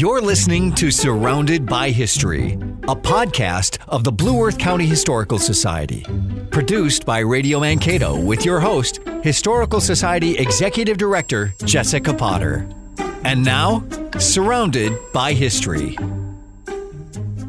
You're listening to Surrounded by History, a podcast of the Blue Earth County Historical Society. Produced by Radio Mankato with your host, Historical Society Executive Director Jessica Potter. And now, Surrounded by History.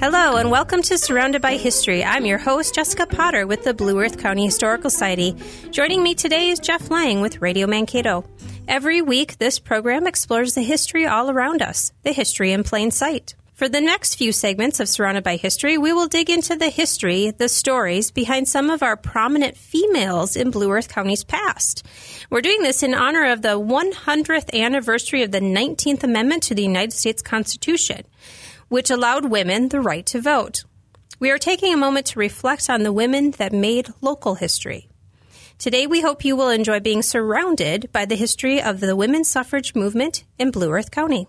Hello, and welcome to Surrounded by History. I'm your host, Jessica Potter, with the Blue Earth County Historical Society. Joining me today is Jeff Lang with Radio Mankato. Every week, this program explores the history all around us, the history in plain sight. For the next few segments of Surrounded by History, we will dig into the history, the stories behind some of our prominent females in Blue Earth County's past. We're doing this in honor of the 100th anniversary of the 19th Amendment to the United States Constitution which allowed women the right to vote. We are taking a moment to reflect on the women that made local history. Today, we hope you will enjoy being surrounded by the history of the women's suffrage movement in Blue Earth County.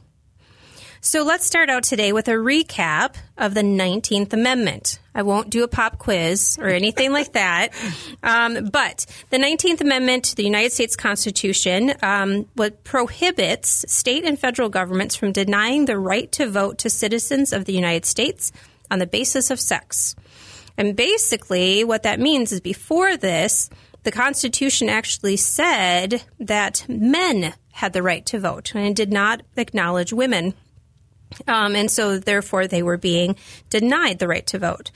So let's start out today with a recap of the 19th Amendment. I won't do a pop quiz or anything like that. Um, but the 19th Amendment to the United States Constitution um, what prohibits state and federal governments from denying the right to vote to citizens of the United States on the basis of sex. And basically, what that means is before this, the Constitution actually said that men had the right to vote and did not acknowledge women. Um, and so, therefore, they were being denied the right to vote.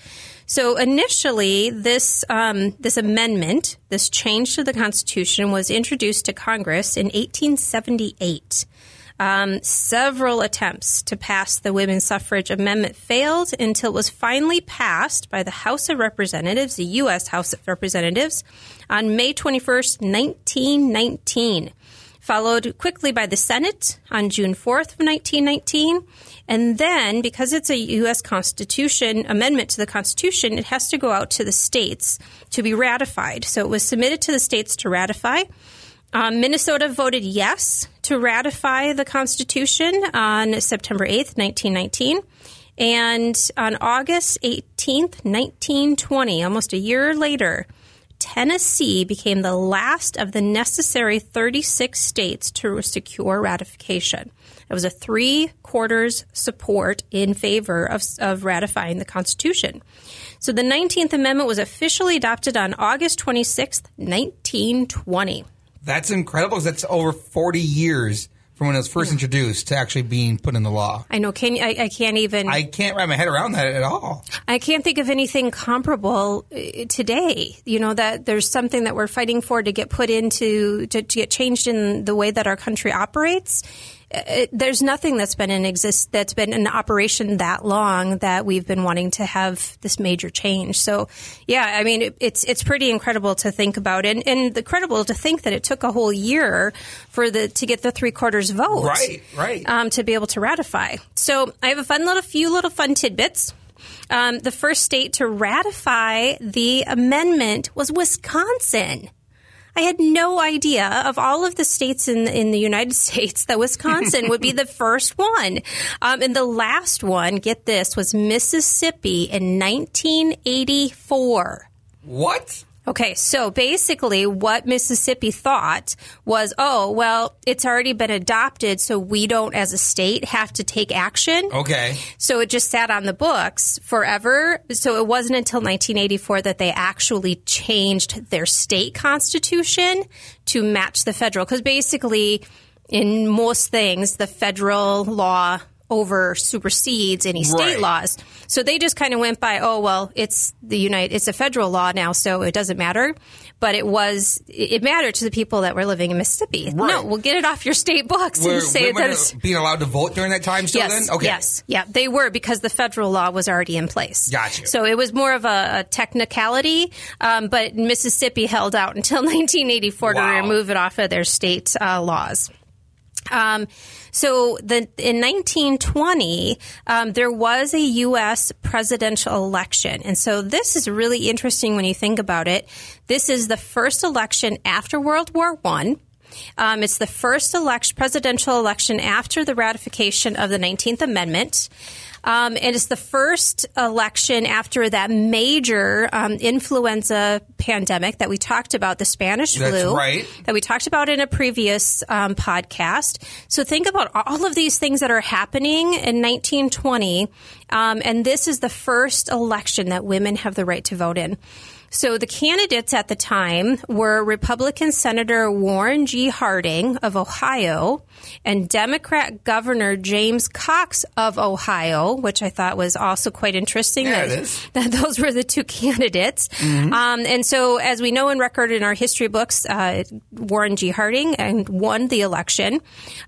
So, initially, this um, this amendment, this change to the Constitution, was introduced to Congress in 1878. Um, several attempts to pass the women's suffrage amendment failed until it was finally passed by the House of Representatives, the U.S. House of Representatives, on May 21st, 1919 followed quickly by the Senate on June 4th of 1919. And then, because it's a U.S. Constitution amendment to the Constitution, it has to go out to the states to be ratified. So it was submitted to the states to ratify. Um, Minnesota voted yes to ratify the Constitution on September 8th, 1919. And on August 18th, 1920, almost a year later, Tennessee became the last of the necessary 36 states to secure ratification. It was a three quarters support in favor of, of ratifying the Constitution. So the 19th Amendment was officially adopted on August 26th, 1920. That's incredible. That's over 40 years from when it was first introduced to actually being put in the law. I know. Can I, I can't even. I can't wrap my head around that at all. I can't think of anything comparable uh, today. You know that there's something that we're fighting for to get put into to, to get changed in the way that our country operates it, there's nothing that's been in exist that's been in operation that long that we've been wanting to have this major change. So, yeah, I mean, it, it's it's pretty incredible to think about, and and incredible to think that it took a whole year for the to get the three quarters vote, right, right, um, to be able to ratify. So, I have a fun little few little fun tidbits. Um, the first state to ratify the amendment was Wisconsin. I had no idea of all of the states in in the United States that Wisconsin would be the first one. Um, and the last one, get this, was Mississippi in 1984. What? Okay, so basically, what Mississippi thought was, oh, well, it's already been adopted, so we don't, as a state, have to take action. Okay. So it just sat on the books forever. So it wasn't until 1984 that they actually changed their state constitution to match the federal. Because basically, in most things, the federal law over supersedes any state Right. laws. So they just kind of went by, oh well, it's the United, it's a federal law now, so it doesn't matter. But it was, it mattered to the people that were living in Mississippi. No, we'll get it off your state books Were and say that it's. being allowed to vote during that time still Yes, then? Okay. yes, yeah, they were because the federal law was already in place. Gotcha. So it was more of a, a technicality, um, but Mississippi held out until 1984 to remove it off of their state uh, laws. Um, so the, in 1920, um, there was a U.S. presidential election. And so this is really interesting when you think about it. This is the first election after World War One. Um, it's the first election, presidential election after the ratification of the 19th Amendment. Um, and it's the first election after that major um, influenza pandemic that we talked about, the Spanish That's flu, right. that we talked about in a previous um, podcast. So think about all of these things that are happening in 1920, um, and this is the first election that women have the right to vote in. So the candidates at the time were Republican Senator Warren G. Harding of Ohio and Democrat Governor James Cox of Ohio, which I thought was also quite interesting. Yeah, that, it is. that those were the two candidates. Um, and so, as we know in record in our history books, uh, Warren G. Harding and won the election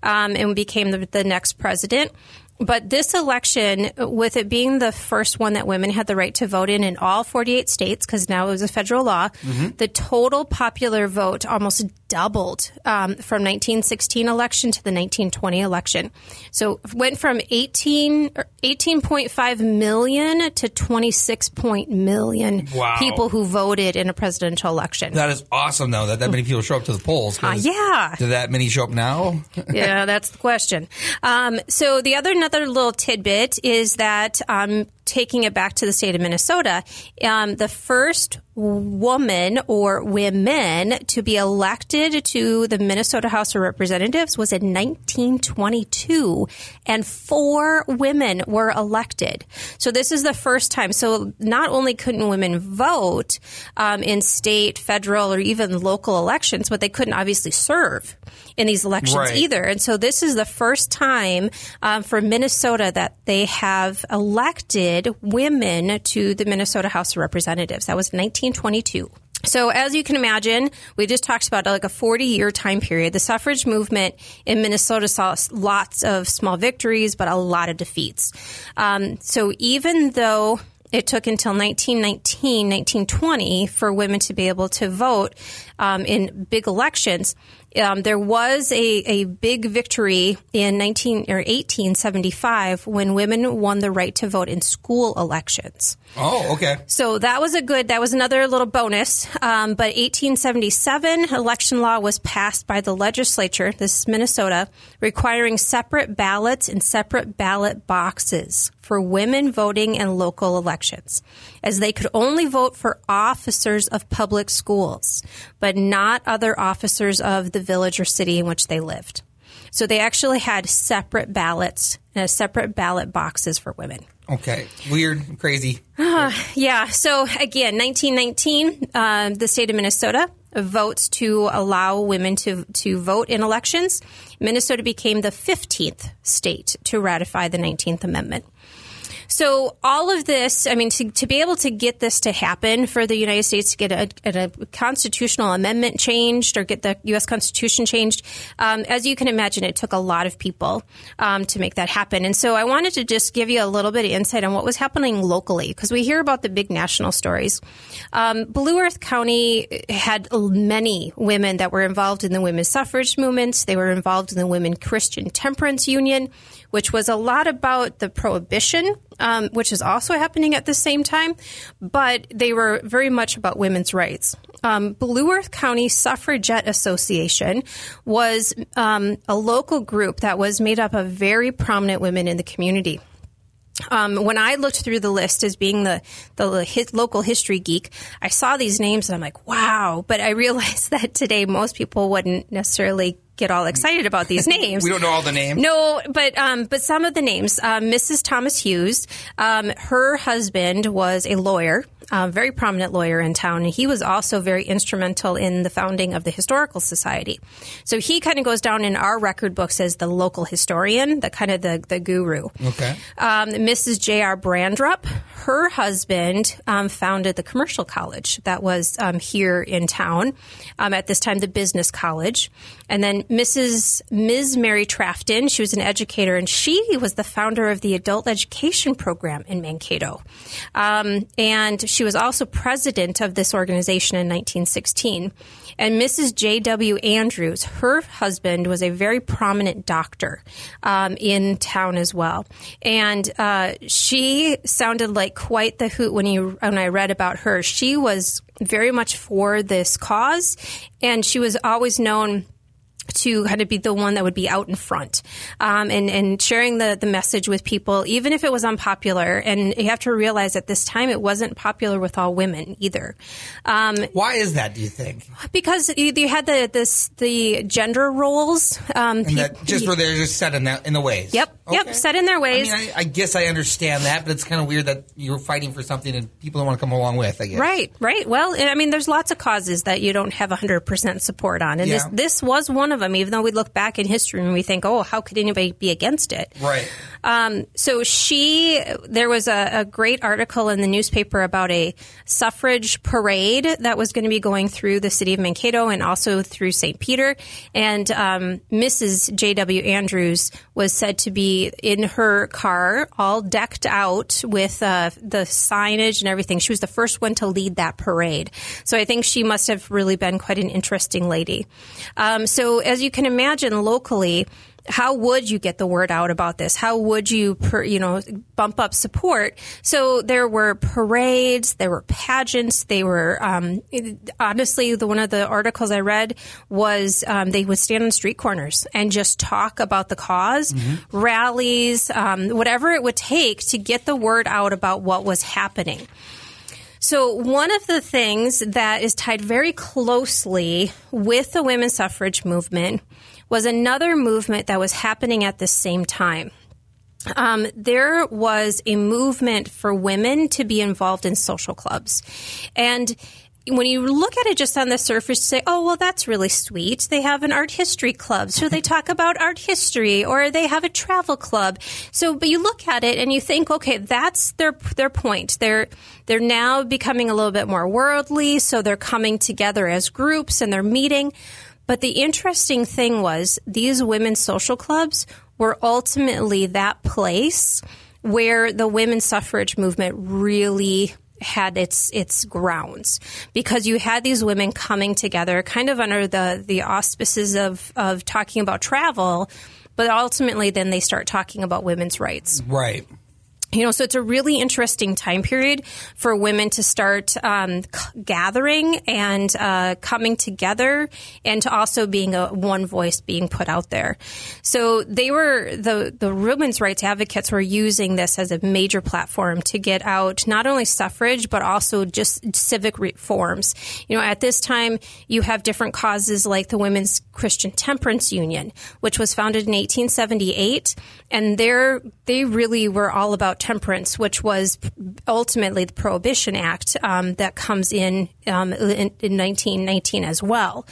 um, and became the, the next president. But this election, with it being the first one that women had the right to vote in in all 48 states, because now it was a federal law, the total popular vote almost doubled um, from 1916 election to the 1920 election. So it went from 18, 18.5 million to 26 point million Wow. people who voted in a presidential election. That is awesome, though, that that many people show up to the polls. Uh, yeah. Do that many show up now? yeah, that's the question. Um, so the other another little tidbit is that um, taking it back to the state of Minnesota, um, the first woman or women to be elected to the Minnesota House of Representatives was in 1922, and four women were elected. So this is the first time. So not only couldn't women vote um, in state, federal, or even local elections, but they couldn't obviously serve in these elections Right. either. And so this is the first time um, for Minnesota that they have elected women to the Minnesota House of Representatives. That was 1922. So as you can imagine, we just talked about like a 40 year time period. The suffrage movement in Minnesota saw lots of small victories, but a lot of defeats. Um, so even though it took until 1919, 1920 for women to be able to vote um, in big elections. Um, there was a, a big victory in 19 or 1875 when women won the right to vote in school elections. Oh, okay. So that was a good, that was another little bonus. Um, but 1877 election law was passed by the legislature, this is Minnesota, requiring separate ballots and separate ballot boxes for women voting in local elections, as they could only vote for officers of public schools, but not other officers of the village or city in which they lived. So they actually had separate ballots and separate ballot boxes for women. Okay. Weird, crazy. Yeah. So again, 1919, um, the state of Minnesota votes to allow women to to vote in elections. Minnesota became the 15th state to ratify the 19th Amendment. So all of this, I mean, to, to be able to get this to happen for the United States to get a, a constitutional amendment changed or get the U.S. Constitution changed, um, as you can imagine, it took a lot of people um, to make that happen. And so I wanted to just give you a little bit of insight on what was happening locally because we hear about the big national stories. Um, Blue Earth County had many women that were involved in the women's suffrage movements. They were involved in the Women Christian Temperance Union, which was a lot about the prohibition um, which is also happening at the same time, but they were very much about women's rights. Um, Blue Earth County Suffragette Association was um, a local group that was made up of very prominent women in the community. Um, when I looked through the list as being the the his, local history geek, I saw these names and I'm like, wow! But I realized that today most people wouldn't necessarily get all excited about these names. We don't know all the names. No, but um, but some of the names. Um, Mrs. Thomas Hughes, um, her husband was a lawyer, a very prominent lawyer in town, and he was also very instrumental in the founding of the Historical Society. So he kind of goes down in our record books as the local historian, the kind of the, the guru. Okay. Um, Mrs. J.R. Brandrup, her husband um, founded the commercial college that was um, here in town. Um, at this time, the business college. And then Mrs. Ms. Mary Trafton, she was an educator, and she was the founder of the adult education program in Mankato. Um, and she was also president of this organization in 1916. And Mrs. J.W. Andrews, her husband was a very prominent doctor um, in town as well. And uh, she sounded like quite the hoot when you when I read about her. She was very much for this cause, and she was always known to kind of be the one that would be out in front um, and, and sharing the, the message with people, even if it was unpopular. And you have to realize at this time it wasn't popular with all women either. Um, Why is that, do you think? because you, you had the this, the gender roles. Um, And that just where they're just set in, that, in the ways. Yep, yep, set in their ways. I mean, I, I guess I understand that, but it's kind of weird that you're fighting for something and people don't want to come along with, I guess. Right, right. Well, I mean, there's lots of causes that you don't have 100% support on. And this, this was one of them, even though we look back in history and we think, oh, how could anybody be against it? Right. Um, so she, there was a, a great article in the newspaper about a suffrage parade that was going to be going through the city of Mankato and also through St. Peter. And um, Mrs. J.W. Andrews was said to be in her car, all decked out with uh, the signage and everything. She was the first one to lead that parade. So I think she must have really been quite an interesting lady. Um, so as you can imagine, locally, how would you get the word out about this? How would you, per, you know, bump up support? So there were parades, there were pageants, they were um, honestly the one of the articles I read was um, they would stand on street corners and just talk about the because rallies, um, whatever it would take to get the word out about what was happening. So, one of the things that is tied very closely with the women's suffrage movement was another movement that was happening at the same time. Um, there was a movement for women to be involved in social clubs. And when you look at it just on the surface, say, oh, well, that's really sweet. They have an art history club. So they talk about art history or they have a travel club. So, but you look at it and you think, okay, that's their, their point. They're, they're now becoming a little bit more worldly. So they're coming together as groups and they're meeting. But the interesting thing was these women's social clubs were ultimately that place where the women's suffrage movement really had its its grounds because you had these women coming together kind of under the the auspices of of talking about travel but ultimately then they start talking about women's rights Right. You know, so it's a really interesting time period for women to start um, c- gathering and uh, coming together, and to also being a one voice being put out there. So they were the the women's rights advocates were using this as a major platform to get out not only suffrage but also just civic reforms. You know, at this time you have different causes like the Women's Christian Temperance Union, which was founded in 1878, and they're they really were all about temperance, which was ultimately the Prohibition Act um, that comes in, um, in in 1919 as well.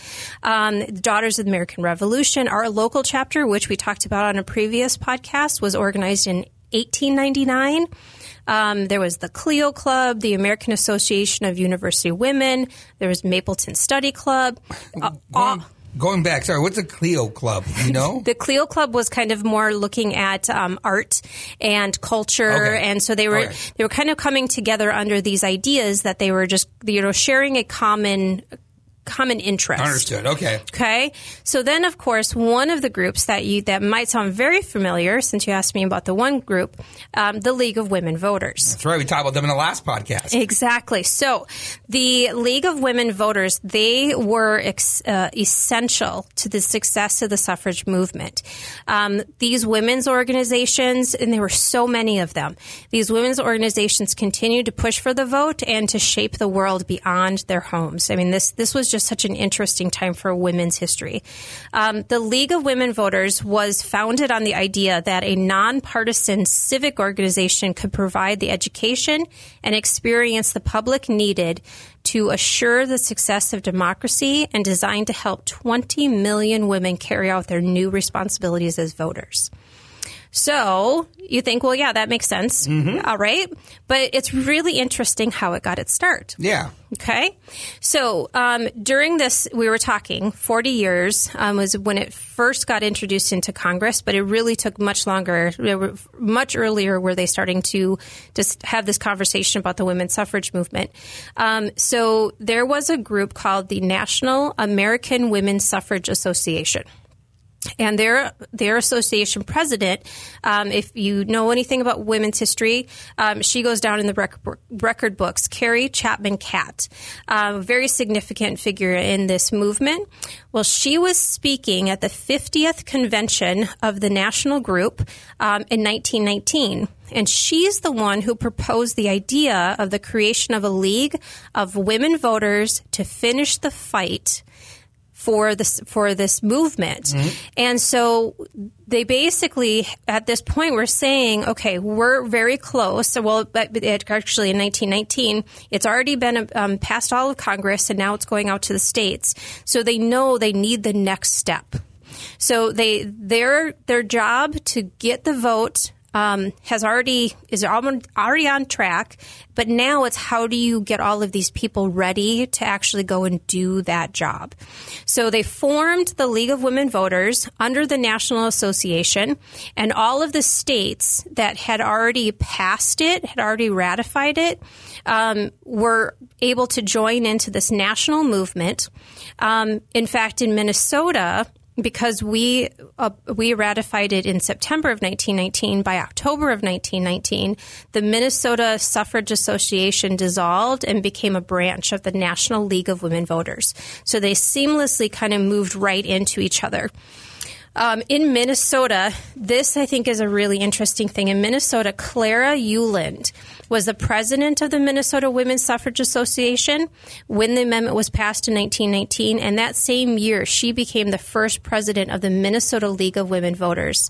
Um, the Daughters of the American Revolution, our local chapter, which we talked about on a previous podcast, was organized in 1899. Um, there was the Clio Club, the American Association of University Women. There was Mapleton Study Club. Uh, going back, sorry, what's a Clio Club? You know? the Clio Club was kind of more looking at um, art and culture, Okay. and so they were Okay. they were kind of coming together under these ideas that they were just you know sharing a common common interest. Understood. Okay. Okay. So then, of course, one of the groups that you that might sound very familiar, since you asked me about the one group, um, the League of Women Voters. That's right. We talked about them in the last podcast. Exactly. So, the League of Women Voters, they were ex- uh, essential to the success of the suffrage movement. Um, these women's organizations, and there were so many of them, these women's organizations continued to push for the vote and to shape the world beyond their homes. I mean, this, this was just such an interesting time for women's history. Um, the League of Women Voters was founded on the idea that a nonpartisan civic organization could provide the education and experience the public needed to assure the success of democracy and designed to help 20 million women carry out their new responsibilities as voters. So you think, well, yeah, that makes sense. All right. But it's really interesting how it got its start. Yeah. Okay. So um, during this, we were talking 40 years um, was when it first got introduced into Congress, but it really took much longer. Much earlier were they starting to just have this conversation about the women's suffrage movement. Um, so there was a group called the National American Women's Suffrage Association. And their their association president, um, if you know anything about women's history, um, she goes down in the record, record books. Carrie Chapman Catt, a very significant figure in this movement. Well, she was speaking at the 50th convention of the national group um, in 1919. And she's the one who proposed the idea of the creation of a league of women voters to finish the fight for this for this movement. Mm-hmm. And so they basically at this point were saying, okay, we're very close. So, well, but it, actually in 1919, it's already been um, passed all of Congress, and now it's going out to the states. So they know they need the next step. So they their their job to get the vote um, has already is already on track, but now it's how do you get all of these people ready to actually go and do that job? So they formed the League of Women Voters under the National Association, and all of the states that had already passed it, had already ratified it, um, were able to join into this national movement. Um, in fact, in Minnesota, because we uh, we ratified it in September of 1919. By October of 1919, the Minnesota Suffrage Association dissolved and became a branch of the National League of Women Voters. So they seamlessly kind of moved right into each other. Um, in Minnesota, this I think is a really interesting thing. In Minnesota, Clara Ueland was the president of the Minnesota Women's Suffrage Association when the amendment was passed in 1919. And that same year, she became the first president of the Minnesota League of Women Voters.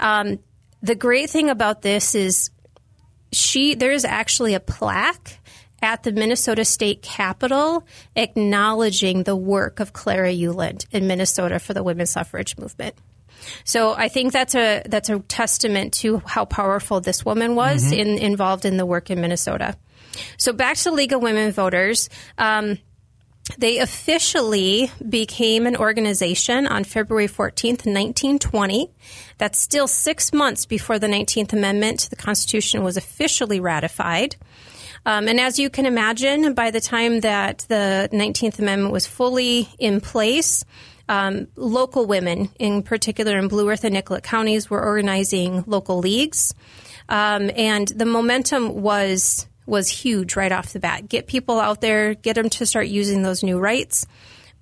Um, the great thing about this is she there is actually a plaque at the Minnesota State Capitol acknowledging the work of Clara Ueland in Minnesota for the women's suffrage movement. So I think that's a that's a testament to how powerful this woman was mm-hmm. in, involved in the work in Minnesota. So back to League of Women Voters. Um, they officially became an organization on February 14th, 1920. That's still six months before the 19th Amendment to the Constitution was officially ratified. Um, and as you can imagine, by the time that the 19th Amendment was fully in place, um, local women, in particular in Blue Earth and Nicollet counties, were organizing local leagues. Um, and the momentum was was huge right off the bat. Get people out there, get them to start using those new rights.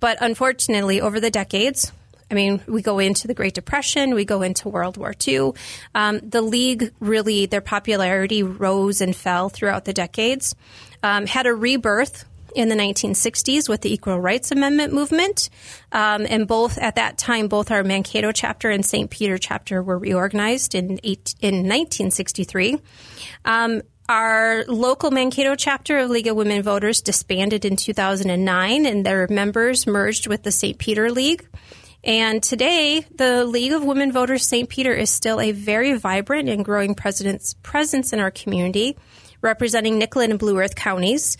But unfortunately, over the decades, I mean, we go into the Great Depression, we go into World War II. Um, the league really, their popularity rose and fell throughout the decades. Um, had a rebirth in the 1960s with the Equal Rights Amendment movement. Um, and both at that time, both our Mankato chapter and St. Peter chapter were reorganized in, eight, in 1963. Um, our local Mankato chapter of League of Women Voters disbanded in 2009, and their members merged with the St. Peter League. And today, the League of Women Voters St. Peter is still a very vibrant and growing president's presence in our community, representing Nicollet and Blue Earth counties.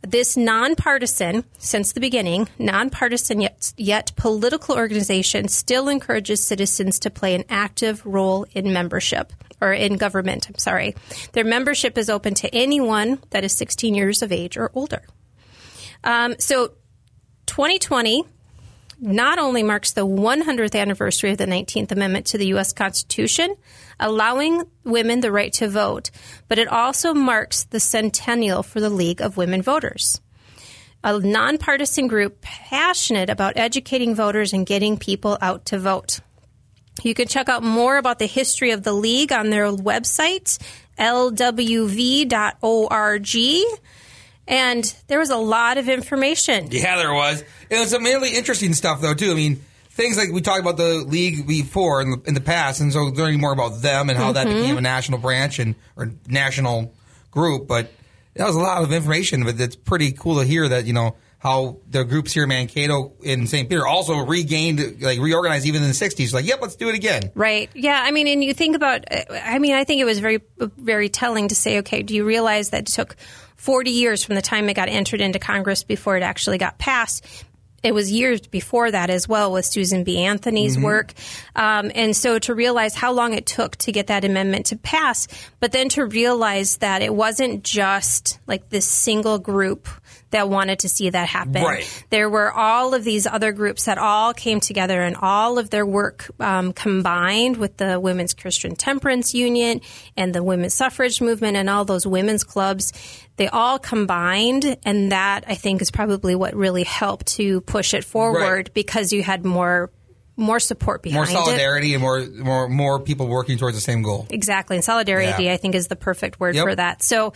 This nonpartisan, since the beginning, nonpartisan yet, yet political organization still encourages citizens to play an active role in membership or in government. I'm sorry. Their membership is open to anyone that is 16 years of age or older. Um, so, 2020 not only marks the 100th anniversary of the 19th Amendment to the U.S. Constitution, allowing women the right to vote, but it also marks the centennial for the League of Women Voters, a nonpartisan group passionate about educating voters and getting people out to vote. You can check out more about the history of the League on their website, lwv.org. And there was a lot of information. Yeah, there was. It was some really interesting stuff, though, too. I mean, things like we talked about the league before in the, in the past, and so learning more about them and how mm-hmm. that became a national branch and or national group. But that was a lot of information. But it's pretty cool to hear that you know how the groups here in Mankato in St. Peter also regained, like reorganized even in the 60s. Like, yep, let's do it again. Right. Yeah. I mean, and you think about, I mean, I think it was very, very telling to say, okay, do you realize that it took 40 years from the time it got entered into Congress before it actually got passed. It was years before that as well with Susan B. Anthony's mm-hmm. work. Um, and so to realize how long it took to get that amendment to pass, but then to realize that it wasn't just like this single group that wanted to see that happen. Right. There were all of these other groups that all came together and all of their work um, combined with the Women's Christian Temperance Union and the women's suffrage movement and all those women's clubs. They all combined, and that I think is probably what really helped to push it forward Right. because you had more more support behind it. More solidarity and more more more people working towards the same goal. Exactly. And solidarity, Yeah. I think, is the perfect word Yep. for that. So,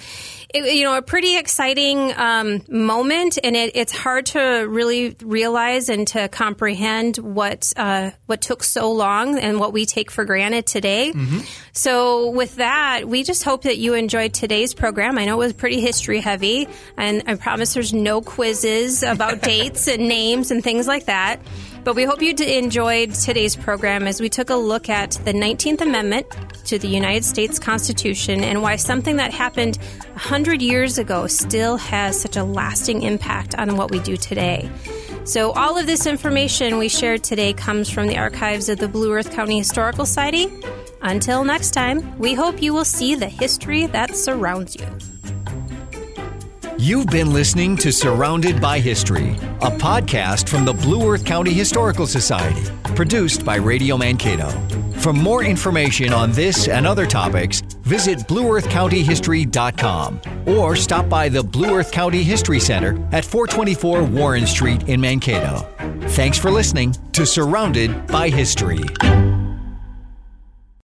it, you know, a pretty exciting um, moment, and it, it's hard to really realize and to comprehend what uh, what took so long and what we take for granted today. Mm-hmm. So, with that, we just hope that you enjoyed today's program. I know it was pretty history heavy, and I promise there's no quizzes about dates and names and things like that. But we hope you enjoyed today's program as we took a look at the 19th Amendment to the United States Constitution and why something that happened 100 years ago still has such a lasting impact on what we do today. So, all of this information we shared today comes from the archives of the Blue Earth County Historical Society. Until next time, we hope you will see the history that surrounds you. You've been listening to Surrounded by History, a podcast from the Blue Earth County Historical Society, produced by Radio Mankato. For more information on this and other topics, visit blueearthcountyhistory.com or stop by the Blue Earth County History Center at 424 Warren Street in Mankato. Thanks for listening to Surrounded by History.